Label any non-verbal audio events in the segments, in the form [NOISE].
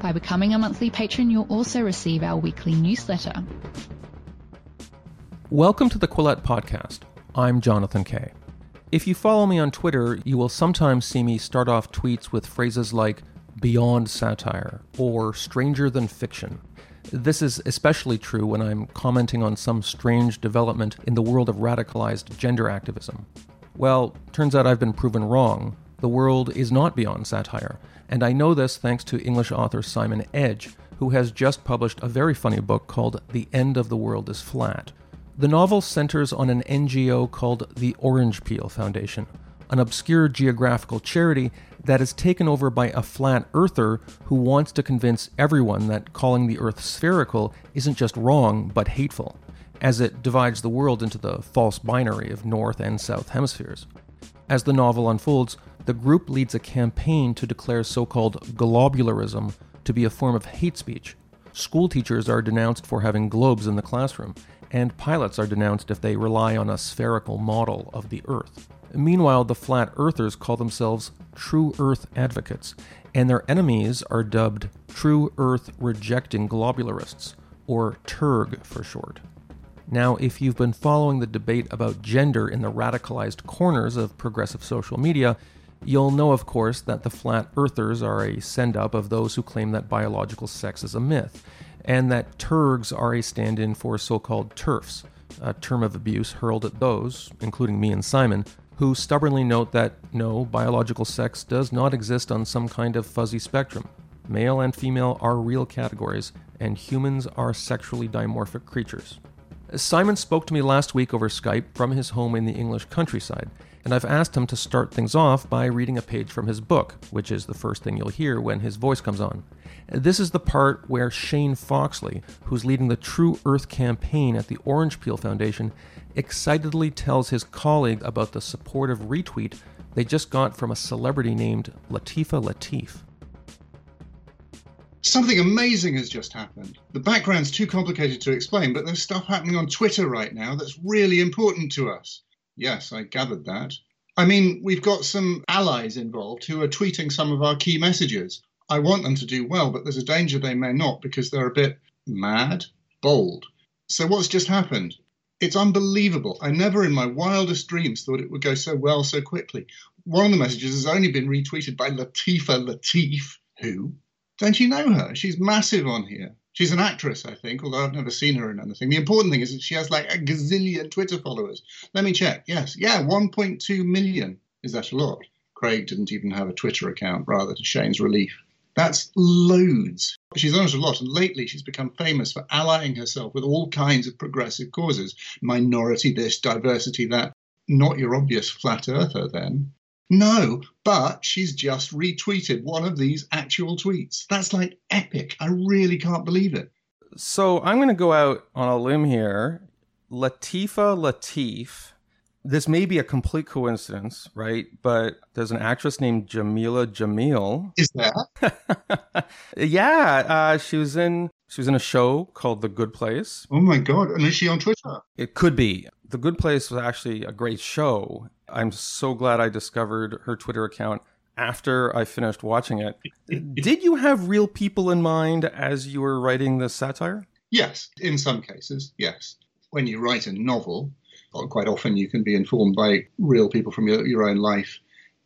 By becoming a monthly patron, you'll also receive our weekly newsletter. Welcome to the Quillette Podcast. I'm Jonathan Kay. If you follow me on Twitter, you will sometimes see me start off tweets with phrases like beyond satire or stranger than fiction. This is especially true when I'm commenting on some strange development in the world of radicalized gender activism. Well, turns out I've been proven wrong. The world is not beyond satire, and I know this thanks to English author Simon Edge, who has just published a very funny book called The End of the World is Flat. The novel centers on an NGO called the Orange Peel Foundation, an obscure geographical charity that is taken over by a flat earther who wants to convince everyone that calling the Earth spherical isn't just wrong, but hateful, as it divides the world into the false binary of North and South hemispheres. As the novel unfolds, the group leads a campaign to declare so called globularism to be a form of hate speech. School teachers are denounced for having globes in the classroom, and pilots are denounced if they rely on a spherical model of the Earth. Meanwhile, the flat earthers call themselves True Earth advocates, and their enemies are dubbed True Earth rejecting globularists, or TERG for short. Now, if you've been following the debate about gender in the radicalized corners of progressive social media, You'll know, of course, that the flat earthers are a send up of those who claim that biological sex is a myth, and that TERGs are a stand in for so called turfs, a term of abuse hurled at those, including me and Simon, who stubbornly note that no, biological sex does not exist on some kind of fuzzy spectrum. Male and female are real categories, and humans are sexually dimorphic creatures. Simon spoke to me last week over Skype from his home in the English countryside and I've asked him to start things off by reading a page from his book, which is the first thing you'll hear when his voice comes on. This is the part where Shane Foxley, who's leading the True Earth campaign at the Orange Peel Foundation, excitedly tells his colleague about the supportive retweet they just got from a celebrity named Latifa Latif. Something amazing has just happened. The background's too complicated to explain, but there's stuff happening on Twitter right now that's really important to us. Yes, I gathered that. I mean, we've got some allies involved who are tweeting some of our key messages. I want them to do well, but there's a danger they may not because they're a bit mad, bold. So, what's just happened? It's unbelievable. I never in my wildest dreams thought it would go so well so quickly. One of the messages has only been retweeted by Latifa Latif. Who? Don't you know her? She's massive on here. She's an actress, I think, although I've never seen her in anything. The important thing is that she has like a gazillion Twitter followers. Let me check. Yes, yeah, 1.2 million. Is that a lot? Craig didn't even have a Twitter account, rather to Shane's relief. That's loads. She's it a lot, and lately she's become famous for allying herself with all kinds of progressive causes minority this, diversity that. Not your obvious flat earther, then. No, but she's just retweeted one of these actual tweets. That's like epic. I really can't believe it. So I'm going to go out on a limb here. Latifa Latif. This may be a complete coincidence, right? But there's an actress named Jamila Jamil. Is that? [LAUGHS] yeah, uh, she was in she was in a show called The Good Place. Oh my god! And is she on Twitter? It could be. The Good Place was actually a great show. I'm so glad I discovered her Twitter account after I finished watching it. [LAUGHS] Did you have real people in mind as you were writing this satire? Yes, in some cases, yes. When you write a novel, quite often you can be informed by real people from your, your own life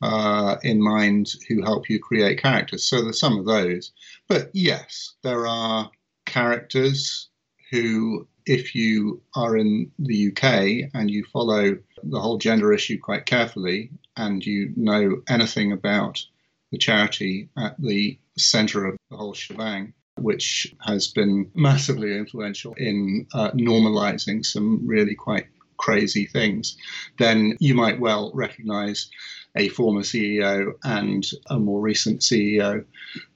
uh, in mind who help you create characters. So there's some of those. But yes, there are characters who if you are in the UK and you follow the whole gender issue quite carefully and you know anything about the charity at the center of the whole shebang, which has been massively influential in uh, normalizing some really quite crazy things, then you might well recognize a former CEO and a more recent CEO.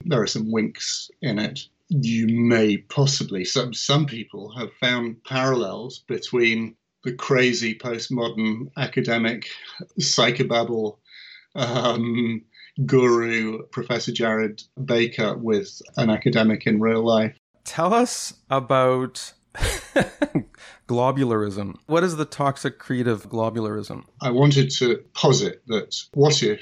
There are some winks in it you may possibly, some, some people have found parallels between the crazy postmodern academic psychobabble um, guru, Professor Jared Baker, with an academic in real life. Tell us about [LAUGHS] globularism. What is the toxic creed of globularism? I wanted to posit that what if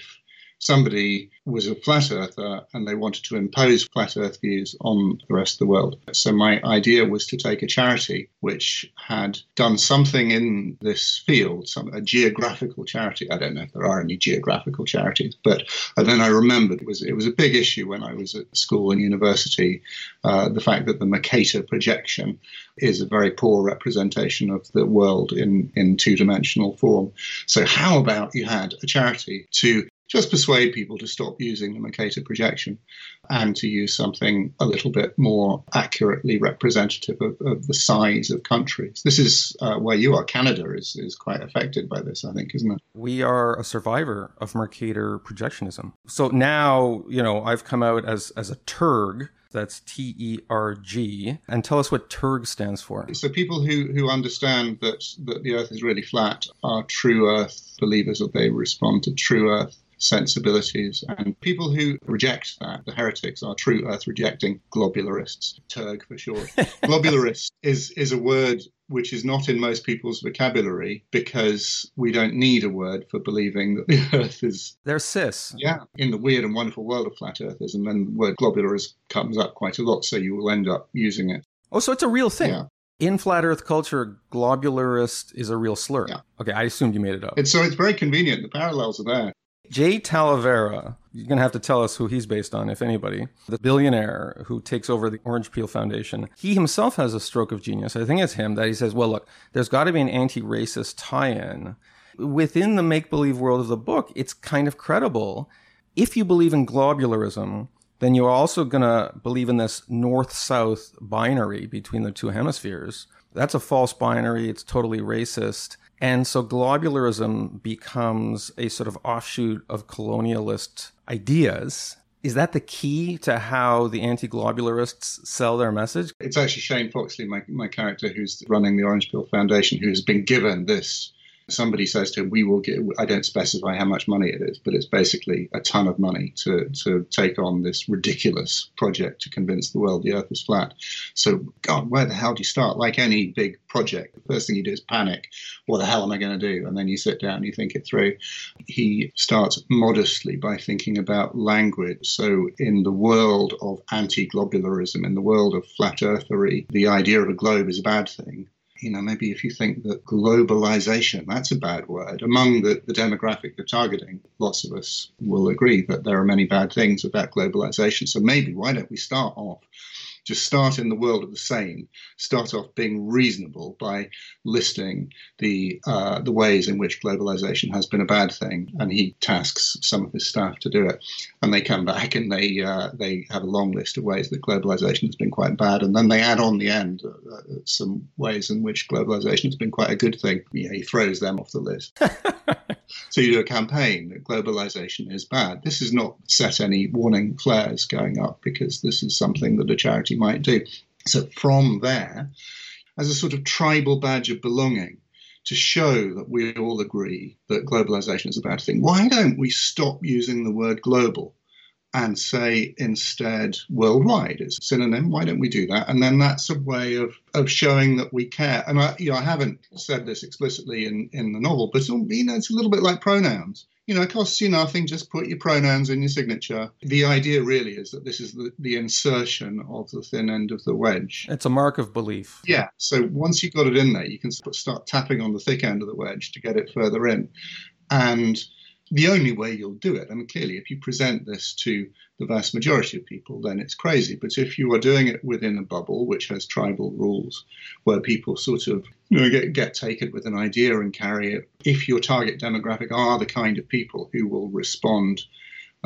somebody was a flat earther and they wanted to impose flat earth views on the rest of the world. So my idea was to take a charity which had done something in this field, some a geographical charity. I don't know if there are any geographical charities, but then I remembered it was it was a big issue when I was at school and university, uh, the fact that the Mercator projection is a very poor representation of the world in, in two dimensional form. So, how about you had a charity to just persuade people to stop using the Mercator projection and to use something a little bit more accurately representative of, of the size of countries. This is uh, where you are. Canada is, is quite affected by this, I think, isn't it? We are a survivor of Mercator projectionism. So now, you know, I've come out as, as a TERG, that's T E R G. And tell us what TERG stands for. So people who, who understand that, that the Earth is really flat are true Earth believers, or they respond to true Earth sensibilities. And people who reject that, the heretics, are true earth rejecting globularists, TERG for short. [LAUGHS] Globularist is, is a word which is not in most people's vocabulary because we don't need a word for believing that the [LAUGHS] earth is. They're cis. Yeah, in the weird and wonderful world of flat earthers. And then the word globularist comes up quite a lot, so you will end up using it. Oh, so it's a real thing. Yeah. In flat Earth culture, globularist is a real slur. Yeah. Okay, I assumed you made it up. It's, so it's very convenient. The parallels are there. Jay Talavera, you're going to have to tell us who he's based on, if anybody. The billionaire who takes over the Orange Peel Foundation. He himself has a stroke of genius. I think it's him that he says, well, look, there's got to be an anti racist tie in. Within the make believe world of the book, it's kind of credible. If you believe in globularism, then you're also going to believe in this north south binary between the two hemispheres. That's a false binary. It's totally racist. And so globularism becomes a sort of offshoot of colonialist ideas. Is that the key to how the anti globularists sell their message? It's actually Shane Foxley, my, my character, who's running the Orange Peel Foundation, who's been given this somebody says to him, "We will get." I don't specify how much money it is, but it's basically a ton of money to to take on this ridiculous project to convince the world the Earth is flat. So, God, where the hell do you start? Like any big project, the first thing you do is panic. What the hell am I going to do? And then you sit down and you think it through. He starts modestly by thinking about language. So, in the world of anti-globularism, in the world of flat earthery, the idea of a globe is a bad thing you know, maybe if you think that globalization, that's a bad word, among the, the demographic they're targeting, lots of us will agree that there are many bad things about globalization. So maybe why don't we start off just start in the world of the same. Start off being reasonable by listing the uh, the ways in which globalization has been a bad thing, and he tasks some of his staff to do it. And they come back and they uh, they have a long list of ways that globalization has been quite bad, and then they add on the end uh, uh some ways in which globalization has been quite a good thing. Yeah, he throws them off the list. [LAUGHS] so you do a campaign that globalization is bad. This is not set any warning flares going up because this is something that a charity might do. So from there, as a sort of tribal badge of belonging, to show that we all agree that globalization is a bad thing, why don't we stop using the word global? and say instead worldwide is a synonym. Why don't we do that? And then that's a way of, of showing that we care. And I, you know, I haven't said this explicitly in, in the novel, but you know, it's a little bit like pronouns. You know, it costs you nothing. Just put your pronouns in your signature. The idea really is that this is the, the insertion of the thin end of the wedge. It's a mark of belief. Yeah. So once you've got it in there, you can start tapping on the thick end of the wedge to get it further in. And the only way you'll do it. I mean, clearly, if you present this to the vast majority of people, then it's crazy. But if you are doing it within a bubble which has tribal rules, where people sort of you know, get, get taken with an idea and carry it, if your target demographic are the kind of people who will respond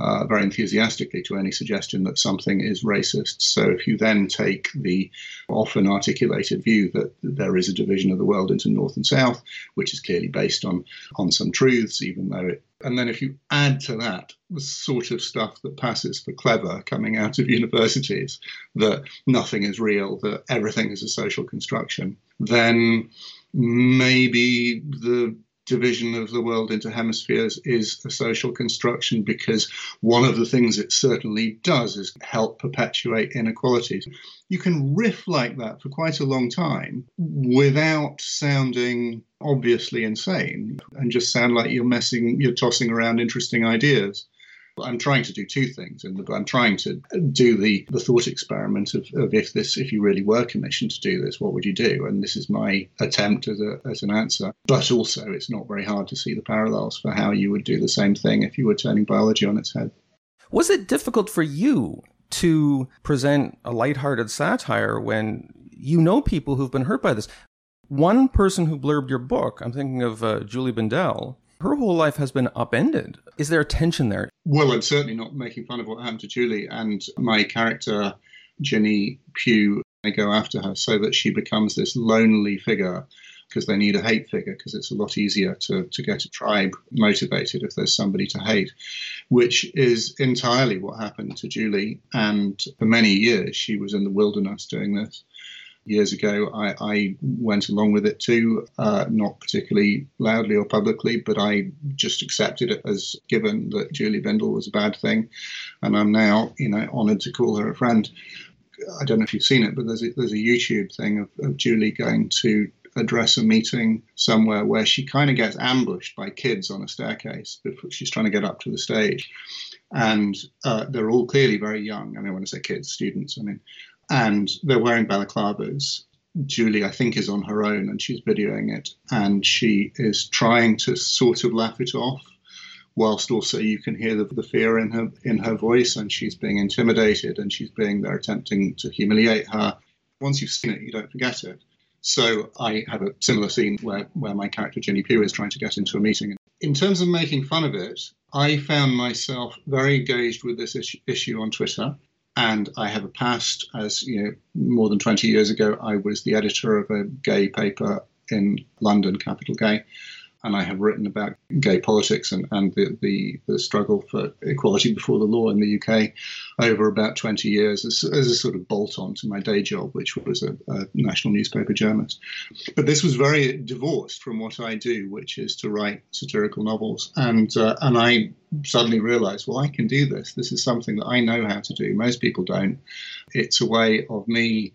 uh, very enthusiastically to any suggestion that something is racist. So if you then take the often articulated view that there is a division of the world into North and South, which is clearly based on, on some truths, even though it and then if you add to that the sort of stuff that passes for clever coming out of [LAUGHS] universities, that nothing is real, that everything is a social construction, then maybe the division of the world into hemispheres is a social construction because one of the things it certainly does is help perpetuate inequalities. You can riff like that for quite a long time without sounding obviously insane and just sound like you're messing, you're tossing around interesting ideas. I'm trying to do two things in the book. I'm trying to do the, the thought experiment of, of if this if you really were commissioned to do this, what would you do? And this is my attempt as a as an answer. But also it's not very hard to see the parallels for how you would do the same thing if you were turning biology on its head. Was it difficult for you to present a lighthearted satire when you know people who've been hurt by this? One person who blurbed your book, I'm thinking of uh, Julie Bindel, her whole life has been upended. Is there a tension there? Well, I'm certainly not making fun of what happened to Julie and my character, Jenny Pugh. They go after her so that she becomes this lonely figure because they need a hate figure because it's a lot easier to, to get a tribe motivated if there's somebody to hate, which is entirely what happened to Julie. And for many years, she was in the wilderness doing this years ago, I, I went along with it too, uh, not particularly loudly or publicly, but I just accepted it as given that Julie Bindel was a bad thing, and I'm now, you know, honoured to call her a friend. I don't know if you've seen it, but there's a, there's a YouTube thing of, of Julie going to address a meeting somewhere where she kind of gets ambushed by kids on a staircase before she's trying to get up to the stage. And uh, they're all clearly very young. I mean, when I say kids, students, I mean, and they're wearing balaclavas. Julie, I think, is on her own and she's videoing it, and she is trying to sort of laugh it off, whilst also you can hear the, the fear in her in her voice, and she's being intimidated, and she's being they're attempting to humiliate her. Once you've seen it, you don't forget it. So I have a similar scene where, where my character Jenny Pugh is trying to get into a meeting. In terms of making fun of it, I found myself very engaged with this issue, issue on Twitter. And I have a past, as you know, more than 20 years ago, I was the editor of a gay paper in London, Capital Gay, and I have written about gay politics and, and the, the, the, struggle for equality before the law in the UK over about 20 years as, as a sort of bolt on to my day job, which was a, a, national newspaper journalist. But this was very divorced from what I do, which is to write satirical novels. And, uh, and I suddenly realized, well, I can do this. This is something that I know how to do. Most people don't. It's a way of me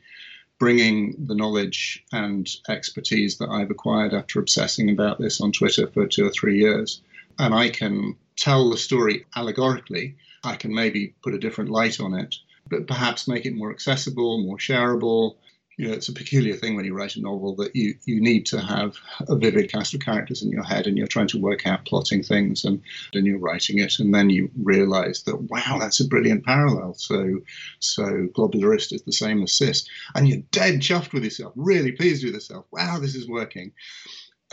bringing the knowledge and expertise that I've acquired after obsessing about this on Twitter for two or three years. And I can tell the story allegorically. I can maybe put a different light on it, but perhaps make it more accessible, more shareable, you know, it's a peculiar thing when you write a novel that you, you need to have a vivid cast of characters in your head and you're trying to work out plotting things and then you're writing it and then you realize that wow that's a brilliant parallel. So so globularist is the same as cis and you're dead chuffed with yourself really pleased with yourself. Wow this is working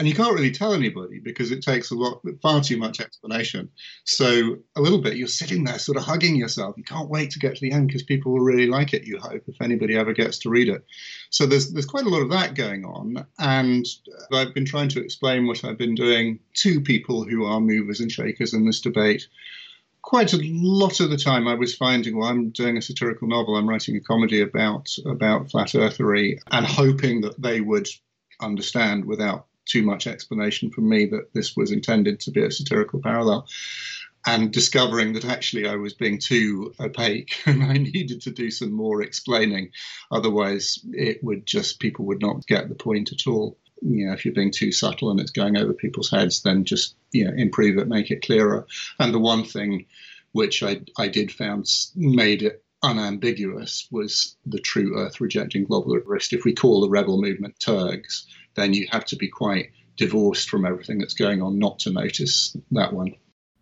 and you can't really tell anybody because it takes a lot, far too much explanation. So a little bit, you're sitting there sort of hugging yourself. You can't wait to get to the end because people will really like it. You hope if anybody ever gets to read it. So there's there's quite a lot of that going on, and I've been trying to explain what I've been doing to people who are movers and shakers in this debate. Quite a lot of the time, I was finding, well, I'm doing a satirical novel. I'm writing a comedy about about flat earthery, and hoping that they would understand without too much explanation from me that this was intended to be a satirical parallel and discovering that actually I was being too opaque [LAUGHS] and I needed to do some more explaining. Otherwise, it would just, people would not get the point at all. You know, if you're being too subtle and it's going over people's heads, then just, you know, improve it, make it clearer. And the one thing which I, I did found made it unambiguous was the true earth rejecting globalist. If we call the rebel movement TERGs, then you have to be quite divorced from everything that's going on not to notice that one.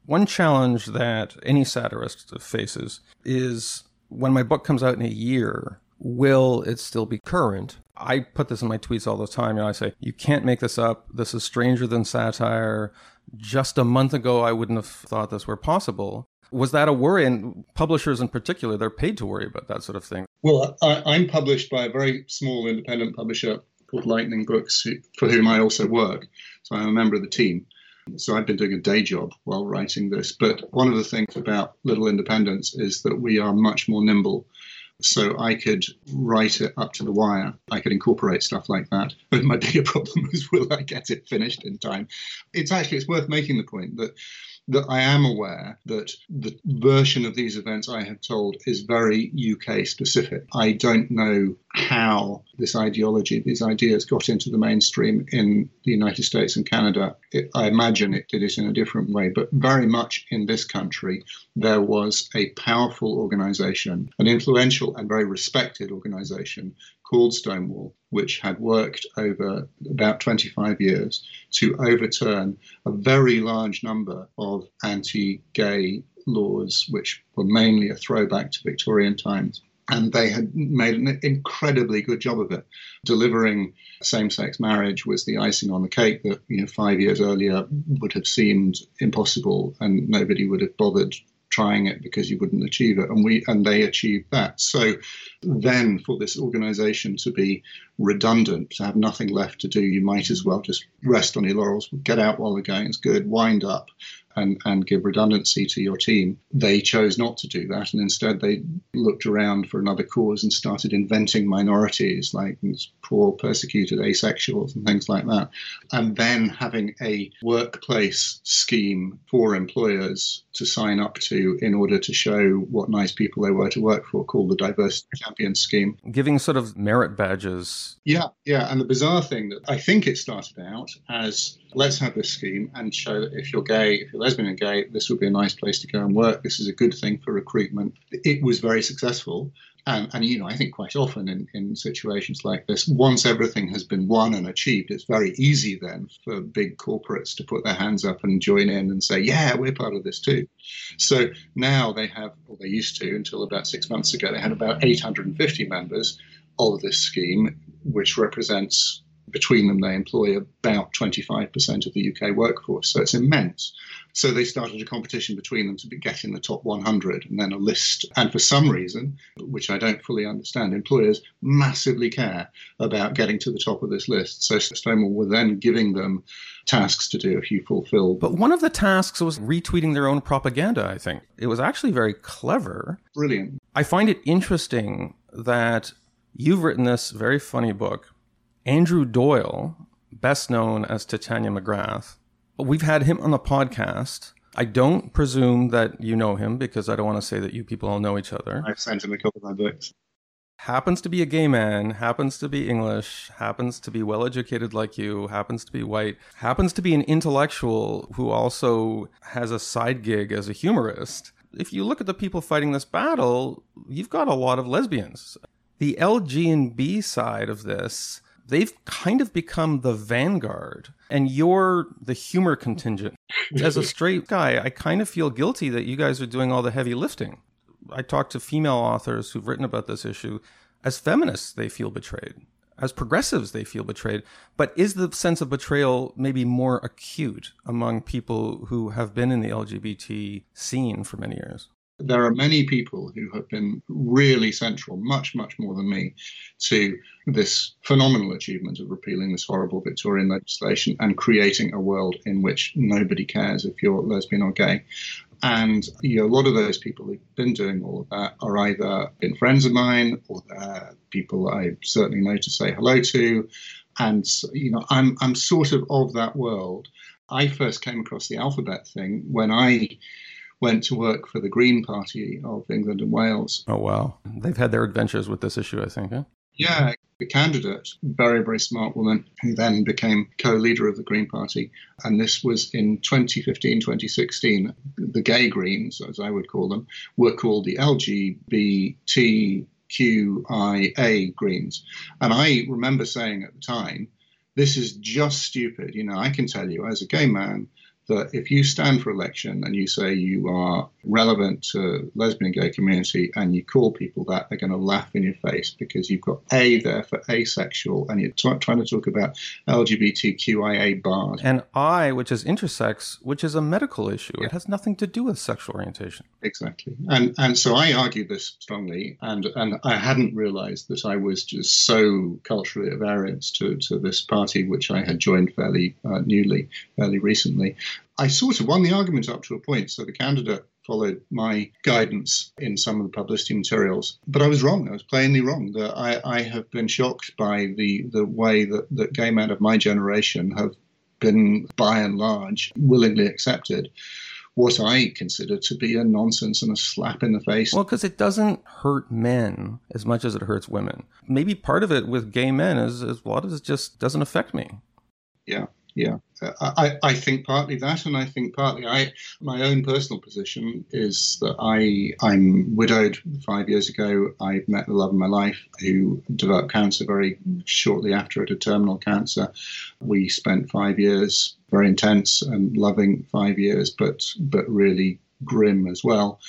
One challenge that any satirist faces is when my book comes out in a year, will it still be current? I put this in my tweets all the time. You know, I say, you can't make this up. This is stranger than satire. Just a month ago, I wouldn't have thought this were possible. Was that a worry? And publishers in particular, they're paid to worry about that sort of thing. Well, I, I'm published by a very small independent publisher called Lightning Books, for whom I also work. So I'm a member of the team. So I've been doing a day job while writing this. But one of the things about Little Independents is that we are much more nimble. So I could write it up to the wire. I could incorporate stuff like that. But my [LAUGHS] bigger problem is will I get it finished in time? It's actually it's worth making the point that that I am aware that the version of these events I have told is very UK specific. I don't know how this ideology, these ideas got into the mainstream in the United States and Canada. It, I imagine it did it in a different way, but very much in this country, there was a powerful organization, an influential and very respected organization called Stonewall, which had worked over about 25 years to overturn a very large number of anti gay laws, which were mainly a throwback to Victorian times. And they had made an incredibly good job of it. Delivering same sex marriage was the icing on the cake that, you know, five years earlier would have seemed impossible and nobody would have bothered trying it because you wouldn't achieve it. And we and they achieved that. So then for this organization to be redundant to have nothing left to do you might as well just rest on your laurels get out while the going is good wind up and, and give redundancy to your team. They chose not to do that, and instead they looked around for another cause and started inventing minorities like poor persecuted asexuals and things like that. And then having a workplace scheme for employers to sign up to in order to show what nice people they were to work for called the Diversity Champion Scheme. Giving sort of merit badges. Yeah, yeah. And the bizarre thing that I think it started out as let's have this scheme and show that if you're gay, if you're lesbian and gay, this would be a nice place to go and work. This is a good thing for recruitment. It was very successful. And, and, you know, I think quite often in, in situations like this, once everything has been won and achieved, it's very easy then for big corporates to put their hands up and join in and say, yeah, we're part of this too. So now they have, or they used to until about six months ago, they had about 850 members of this scheme, which represents between them, they employ about 25% of the UK workforce. So it's immense. So they started a competition between them to be, get in the top 100 and then a list. And for some reason, which I don't fully understand, employers massively care about getting to the top of this list. So Stonewall were then giving them tasks to do if you fulfill. But one of the tasks was retweeting their own propaganda, I think. It was actually very clever. Brilliant. I find it interesting that you've written this very funny book Andrew Doyle, best known as Titania McGrath, we've had him on the podcast. I don't presume that you know him because I don't want to say that you people all know each other. I've sent him a couple of my books. Happens to be a gay man, happens to be English, happens to be well educated like you, happens to be white, happens to be an intellectual who also has a side gig as a humorist. If you look at the people fighting this battle, you've got a lot of lesbians. The LG and B side of this they've kind of become the vanguard and you're the humor contingent. [LAUGHS] As a straight guy, I kind of feel guilty that you guys are doing all the heavy lifting. I talk to female authors who've written about this issue. As feminists, they feel betrayed. As progressives, they feel betrayed. But is the sense of betrayal maybe more acute among people who have been in the LGBT scene for many years? There are many people who have been really central, much, much more than me, to this phenomenal achievement of repealing this horrible Victorian legislation and creating a world in which nobody cares if you're lesbian or gay. And you know, a lot of those people who've been doing all of that are either been friends of mine or people I certainly know to say hello to. And you know, I'm I'm sort of of that world. I first came across the alphabet thing when I went to work for the Green Party of England and Wales. Oh, wow. They've had their adventures with this issue, I think. Huh? Yeah, the candidate, very, very smart woman, who then became co leader of the Green Party. And this was in 2015, 2016. The gay Greens, as I would call them, were called the LGBTQIA Greens. And I remember saying at the time, this is just stupid. You know, I can tell you as a gay man, that if you stand for election and you say you are relevant to lesbian gay community and you call people that, they're going to laugh in your face because you've got A there for asexual and you're t- trying to talk about LGBTQIA bars. And I, which is intersex, which is a medical issue. Yeah. It has nothing to do with sexual orientation. Exactly. And and so I argued this strongly and, and I hadn't realized that I was just so culturally at variance to, to this party which I had joined fairly uh, newly, fairly recently. I sort of won the argument up to a point. So the candidate followed my guidance in some of the publicity materials. But I was wrong. I was plainly wrong. That I, I have been shocked by the, the way that, that gay men of my generation have been, by and large, willingly accepted what I consider to be a nonsense and a slap in the face. Well, because it doesn't hurt men as much as it hurts women. Maybe part of it with gay men is, is well, it just doesn't affect me. Yeah, yeah. Uh, I, I think partly that, and I think partly I my own personal position is that I I'm widowed five years ago. I met the love of my life who developed cancer very shortly after it, a terminal cancer. We spent five years very intense and loving five years, but but really grim as well.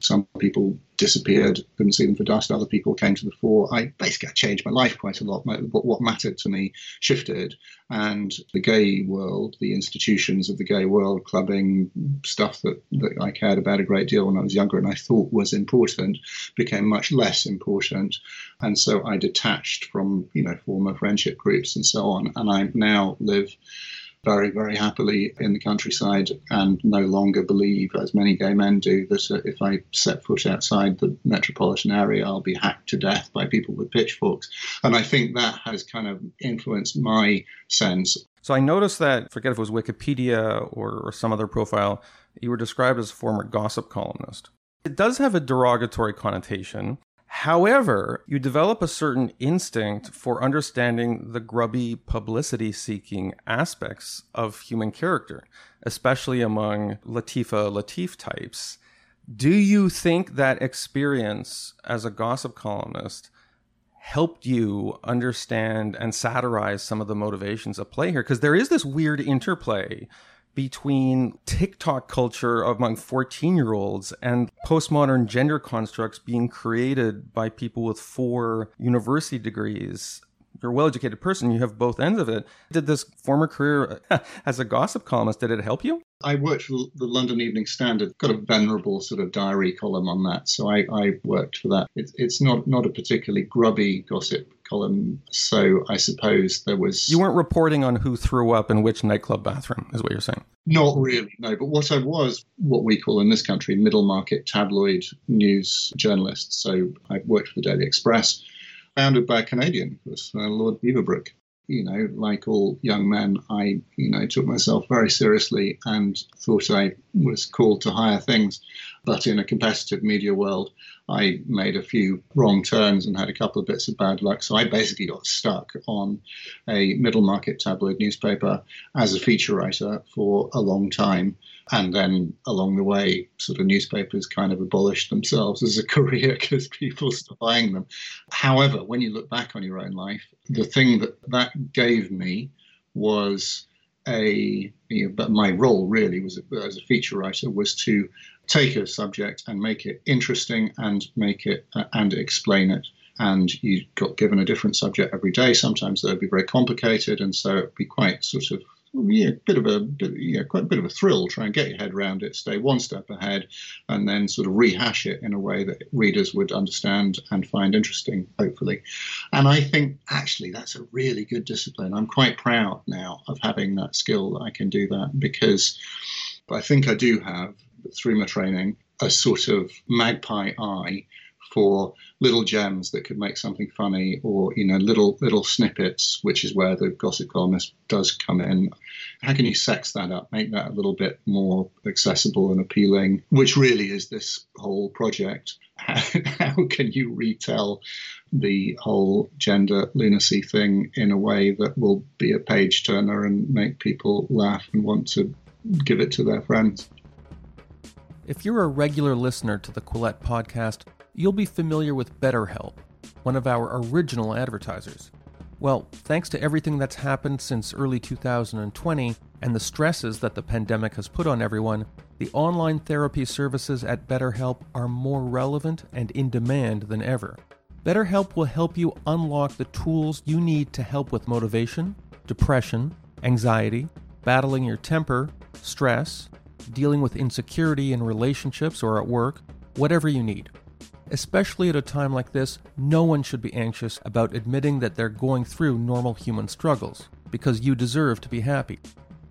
Some people disappeared, couldn't see them for dust. Other people came to the fore. I basically I changed my life quite a lot. My, what mattered to me shifted, and the gay world, the institutions of the gay world, clubbing, stuff that, that I cared about a great deal when I was younger and I thought was important, became much less important. And so I detached from you know former friendship groups and so on, and I now live very, very happily in the countryside and no longer believe, as many gay men do, that uh, if I set foot outside the metropolitan area, I'll be hacked to death by people with pitchforks. And I think that has kind of influenced my sense. So I noticed that, forget if it was Wikipedia or, or some other profile, you were described as a former gossip columnist. It does have a derogatory connotation. However, you develop a certain instinct for understanding the grubby publicity seeking aspects of human character, especially among Latifa Latif types. Do you think that experience as a gossip columnist helped you understand and satirize some of the motivations at play here? Because there is this weird interplay between TikTok culture among 14 year olds and postmodern gender constructs being created by people with four university degrees. You're a well educated person, you have both ends of it. Did this former career [LAUGHS] as a gossip columnist, did it help you? I worked for the London Evening Standard, got a venerable sort of diary column on that. So I, I worked for that. It, it's not, not a particularly grubby gossip column. So I suppose there was. You weren't reporting on who threw up in which nightclub bathroom, is what you're saying? Not really, no. But what I was, what we call in this country, middle market tabloid news journalist. So I worked for the Daily Express, founded by a Canadian, was uh, Lord Beaverbrook you know, like all young men, I, you know, took myself very seriously and thought I was called to higher things. But in a competitive media world, I made a few wrong turns and had a couple of bits of bad luck. So I basically got stuck on a middle market tabloid newspaper as a feature writer for a long time. And then along the way, sort of newspapers kind of abolished themselves as a [LAUGHS] career because people stopped buying them. However, when you look back on your own life, the thing that that gave me was a, you know, but my role really was as a feature writer was to take a subject and make it interesting and make it uh, and explain it and you got given a different subject every day. Sometimes they would be very complicated, and so it'd be quite sort of yeah, bit of a bit, yeah, quite a bit of a thrill. Try and get your head around it, stay one step ahead, and then sort of rehash it in a way that readers would understand and find interesting, hopefully. And I think actually that's a really good discipline. I'm quite proud now of having that skill that I can do that because I think I do have through my training a sort of magpie eye for little gems that could make something funny or you know little little snippets which is where the gossip columnist does come in. How can you sex that up make that a little bit more accessible and appealing which really is this whole project? How, [LAUGHS] how can you retell the whole gender lunacy thing in a way that will be a page turner and make people laugh and want to give it to their friends if you're a regular listener to the Quillette podcast, you'll be familiar with BetterHelp, one of our original advertisers. Well, thanks to everything that's happened since early 2020, and the stresses that the pandemic has put on everyone, the online therapy services at BetterHelp are more relevant and in demand than ever. BetterHelp will help you unlock the tools you need to help with motivation, depression, anxiety, battling your temper, stress, dealing with insecurity in relationships or at work, whatever you need. Especially at a time like this, no one should be anxious about admitting that they're going through normal human struggles, because you deserve to be happy.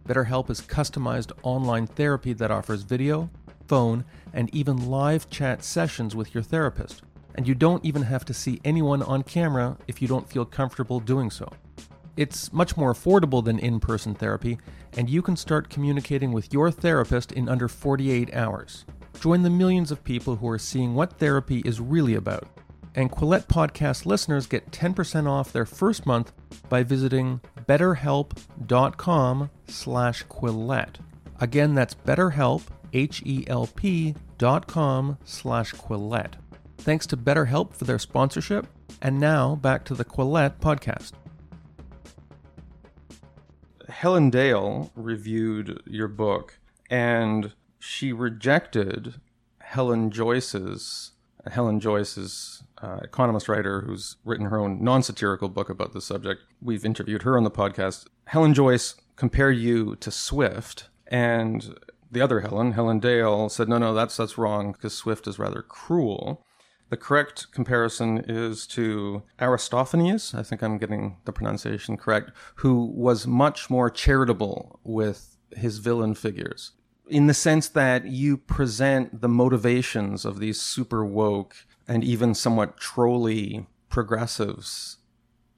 BetterHelp is customized online therapy that offers video, phone, and even live chat sessions with your therapist. And you don't even have to see anyone on camera if you don't feel comfortable doing so. It's much more affordable than in person therapy, and you can start communicating with your therapist in under 48 hours. Join the millions of people who are seeing what therapy is really about. And Quillette podcast listeners get 10% off their first month by visiting betterhelp.com slash quillette. Again, that's betterhelp, H-E-L-P dot com slash quillette. Thanks to BetterHelp for their sponsorship. And now back to the Quillette podcast. Helen Dale reviewed your book and she rejected Helen Joyce's Helen Joyce's uh, economist writer who's written her own non-satirical book about the subject. We've interviewed her on the podcast. Helen Joyce compared you to Swift, and the other Helen, Helen Dale, said, "No, no, that's that's wrong because Swift is rather cruel." The correct comparison is to Aristophanes, I think I'm getting the pronunciation correct, who was much more charitable with his villain figures in the sense that you present the motivations of these super woke and even somewhat trolly progressives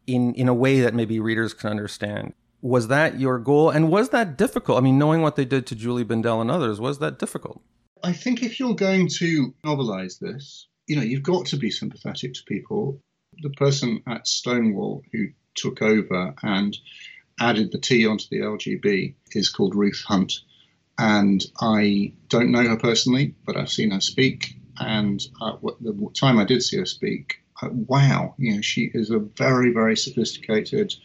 in in a way that maybe readers can understand. Was that your goal and was that difficult? I mean, knowing what they did to Julie Bindel and others, was that difficult? I think if you're going to novelize this, you know, you've got to be sympathetic to people. The person at Stonewall who took over and added the T onto the LGB is called Ruth Hunt. And I don't know her personally, but I've seen her speak. And uh, the time I did see her speak, uh, wow, you know, she is a very, very sophisticated,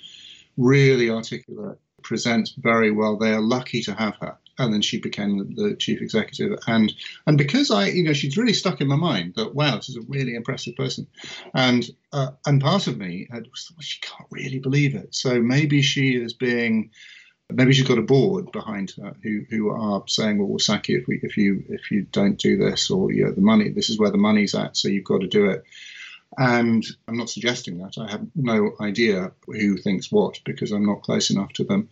really articulate, presents very well. They are lucky to have her. And then she became the, chief executive, and and because I, you know, she's really stuck in my mind that wow, this is a really impressive person, and uh, and part of me had, well, she can't really believe it. So maybe she is being maybe she's got a board behind her who, who are saying, well, we'll you if, we, if you if you don't do this, or you know, the money. This is where the money's at, so you've got to do it. And I'm not suggesting that. I have no idea who thinks what because I'm not close enough to them.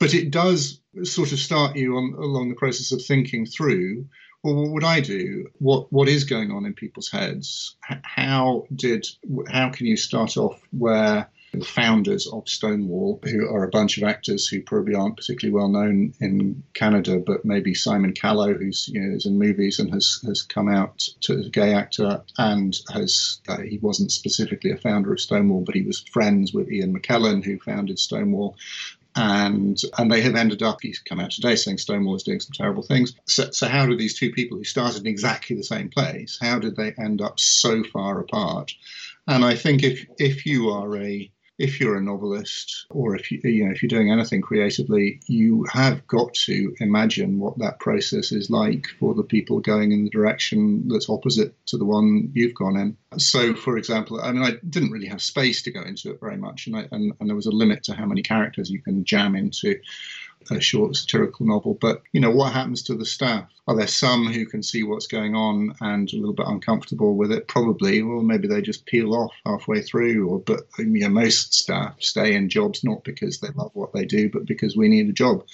But it does sort of start you on along the process of thinking through. Well, what would I do? What what is going on in people's heads? How did how can you start off where the founders of Stonewall, who are a bunch of actors who probably aren't particularly well known in Canada, but maybe Simon Callow, who's you know is in movies and has has come out to as a gay actor and has uh, he wasn't specifically a founder of Stonewall, but he was friends with Ian McKellen, who founded Stonewall and and they have ended up. He's come out today saying Stonewall is doing some terrible things. So, so how do these two people who started in exactly the same place, how did they end up so far apart? And I think if if you are a if you're a novelist or if you, you know if you're doing anything creatively, you have got to imagine what that process is like for the people going in the direction that's opposite to the one you've gone in. So, mm-hmm. for example, I mean, I didn't really have space to go into it very much, and, I, and, and there was a limit to how many characters you can jam into a short satirical novel. But you know, what happens to the staff? Are there some who can see what's going on and a little bit uncomfortable with it? Probably. Well, maybe they just peel off halfway through. Or but you know, most staff stay in jobs not because they love what they do, but because we need a job,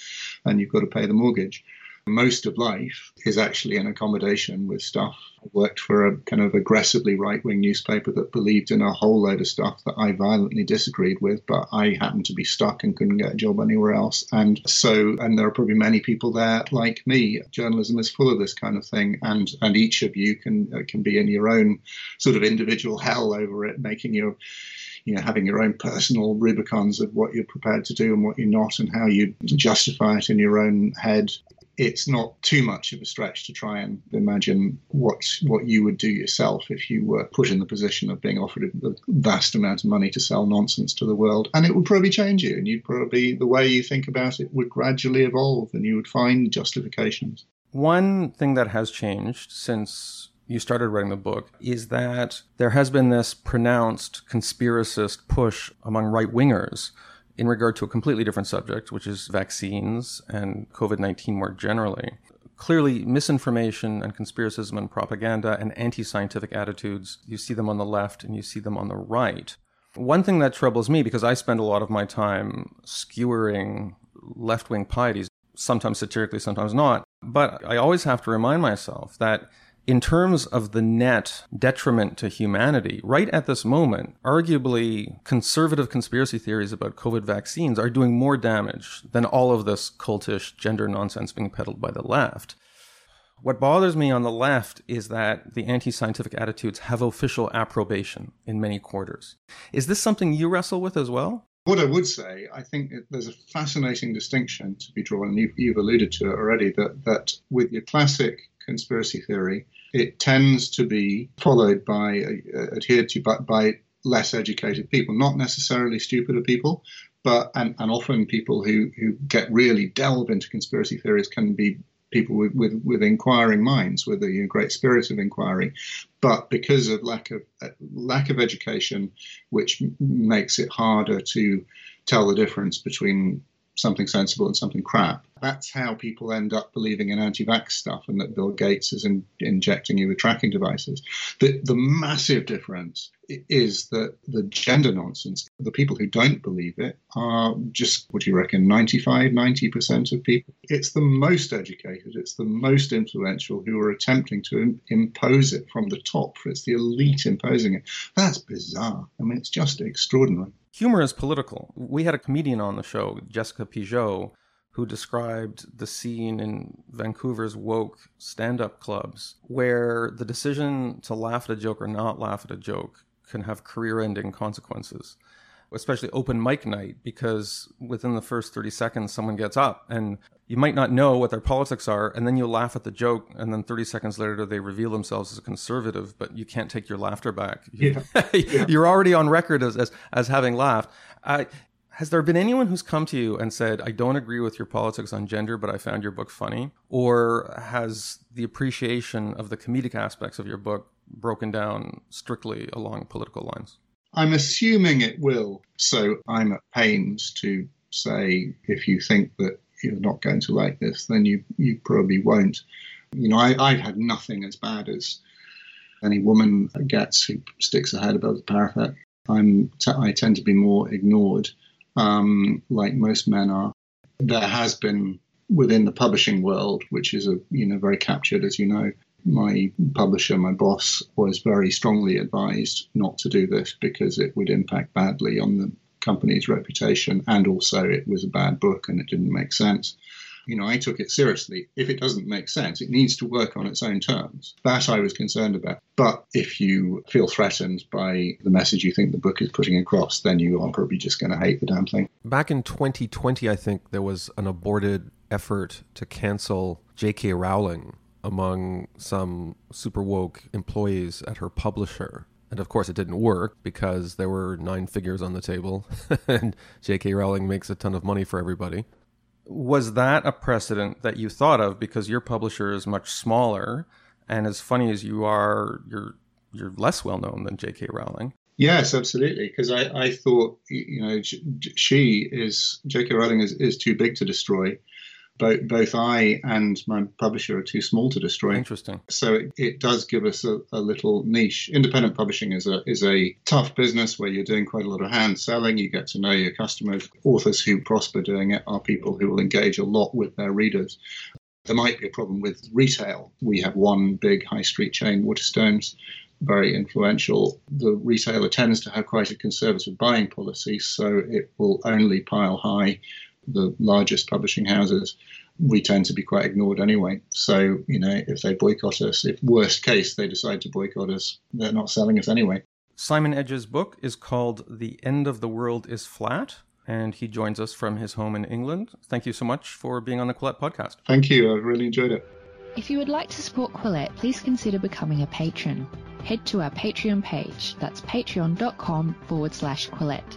and you've got to pay the mortgage most of life is actually an accommodation with stuff. I worked for a kind of aggressively right wing newspaper that believed in a whole load of stuff that I violently disagreed with, but I happened to be stuck and couldn't get a job anywhere else. And so, and there are probably many people there like me. Journalism is full of this kind of thing, and and each of you can uh, can be in your own sort of individual hell over it, making your you know, having your own personal rubicons of what you're prepared to do and what you're not, and how you justify it in your own head it's not too much of a stretch to try and imagine what what you would do yourself if you were put in the position of being offered a vast amount of money to sell nonsense to the world. And it would probably change you, and you'd probably the way you think about it would gradually evolve, and you would find justifications. One thing that has changed since you started writing the book is that there has been this pronounced conspiracist push among right wingers in regard to a completely different subject, which is vaccines and COVID 19 more generally. Clearly, misinformation and conspiracism and propaganda and anti scientific attitudes, you see them on the left and you see them on the right. One thing that troubles me, because I spend a lot of my time skewering left wing pieties, sometimes satirically, sometimes not, but I always have to remind myself that in terms of the net detriment to humanity, right at this moment, arguably conservative conspiracy theories about COVID vaccines are doing more damage than all of this cultish gender nonsense being peddled by the left. What bothers me on the left is that the anti scientific attitudes have official approbation in many quarters. Is this something you wrestle with as well? What I would say, I think there's a fascinating distinction to be drawn, and you've, alluded to it already, that, that with your classic conspiracy theory, it tends to be followed by, uh, adhered to by, by less educated people, not necessarily stupider people, but and, and often people who, who get really delve into conspiracy theories can be people with, with, with inquiring minds, with a great spirit of inquiry, but because of lack of uh, lack of education, which makes it harder to tell the difference between something sensible and something crap. That's how people end up believing in anti-vax stuff and that Bill Gates is in, injecting you with tracking devices. The, the massive difference is that the gender nonsense, the people who don't believe it are just, what do you reckon, 95, 90% of people. It's the most educated, it's the most influential who are attempting to impose it from the top. It's the elite imposing it. That's bizarre. I mean, it's just extraordinary humor is political. We had a comedian on the show, Jessica Pigeot, who described the scene in Vancouver's woke stand up clubs where the decision to laugh at a joke or not laugh at a joke can have career ending consequences especially open mic night, because within the first 30 seconds, someone gets up and you might not know what their politics are, and then you laugh at the joke, and then 30 seconds later, they reveal themselves as a conservative, but you can't take your laughter back. [LAUGHS] [LAUGHS] Yeah. You're already on record as, as, as having laughed. Uh, has there been anyone who's come to you and said, I don't agree with your politics on gender, but I found your book funny? Or has the appreciation of the comedic aspects of your book broken down strictly along political lines? I'm assuming it will. So I'm at pains to say if you think that you're not going to like this, then you, you probably won't. You know, I, I've had nothing as bad as any woman gets who sticks her head above the parapet. I'm t- I tend to be more ignored, um, like most men are. There has been within the publishing world, which is a you know very captured, as you know, my publisher, my boss, was very strongly advised not to do this because it would impact badly on the company's reputation and also it was a bad book and it didn't make sense. You know, I took it seriously. If it doesn't make sense, it needs to work on its own terms. That I was concerned about. But if you feel threatened by the message you think the book is putting across, then you are probably just going to hate the damn thing. Back in 2020, I think there was an aborted effort to cancel J.K. Rowling among some super woke employees at her publisher. And of course, it didn't work because there were nine figures on the table, [LAUGHS] and J.K. Rowling makes a ton of money for everybody. Was that a precedent that you thought of because your publisher is much smaller, and as funny as you are, you're you're less well known than J.K. Rowling? Yes, absolutely. Because I, I thought, you know, she is J.K. Rowling is, is too big to destroy both both I and my publisher are too small to destroy. Interesting. So it, it does give us a, a, little niche. Independent publishing is a is a tough business where you're doing quite a lot of hand selling. You get to know your customers. Authors who prosper doing it are people who will engage a lot with their readers. There might be a problem with retail. We have one big high street chain, Waterstones, very influential. The retailer tends to have quite a conservative buying policy, so it will only pile high the largest publishing houses, we tend to be quite ignored anyway. So, you know, if they boycott us, if worst case they decide to boycott us, they're not selling us anyway. Simon Edge's book is called The End of the World is Flat. and he joins us from his home in England. Thank you so much for being on the Quillette podcast. Thank you. I've really enjoyed it. If you would like to support Quillette, please consider becoming a patron. Head to our Patreon page. That's patreon.com forward slash Quillette.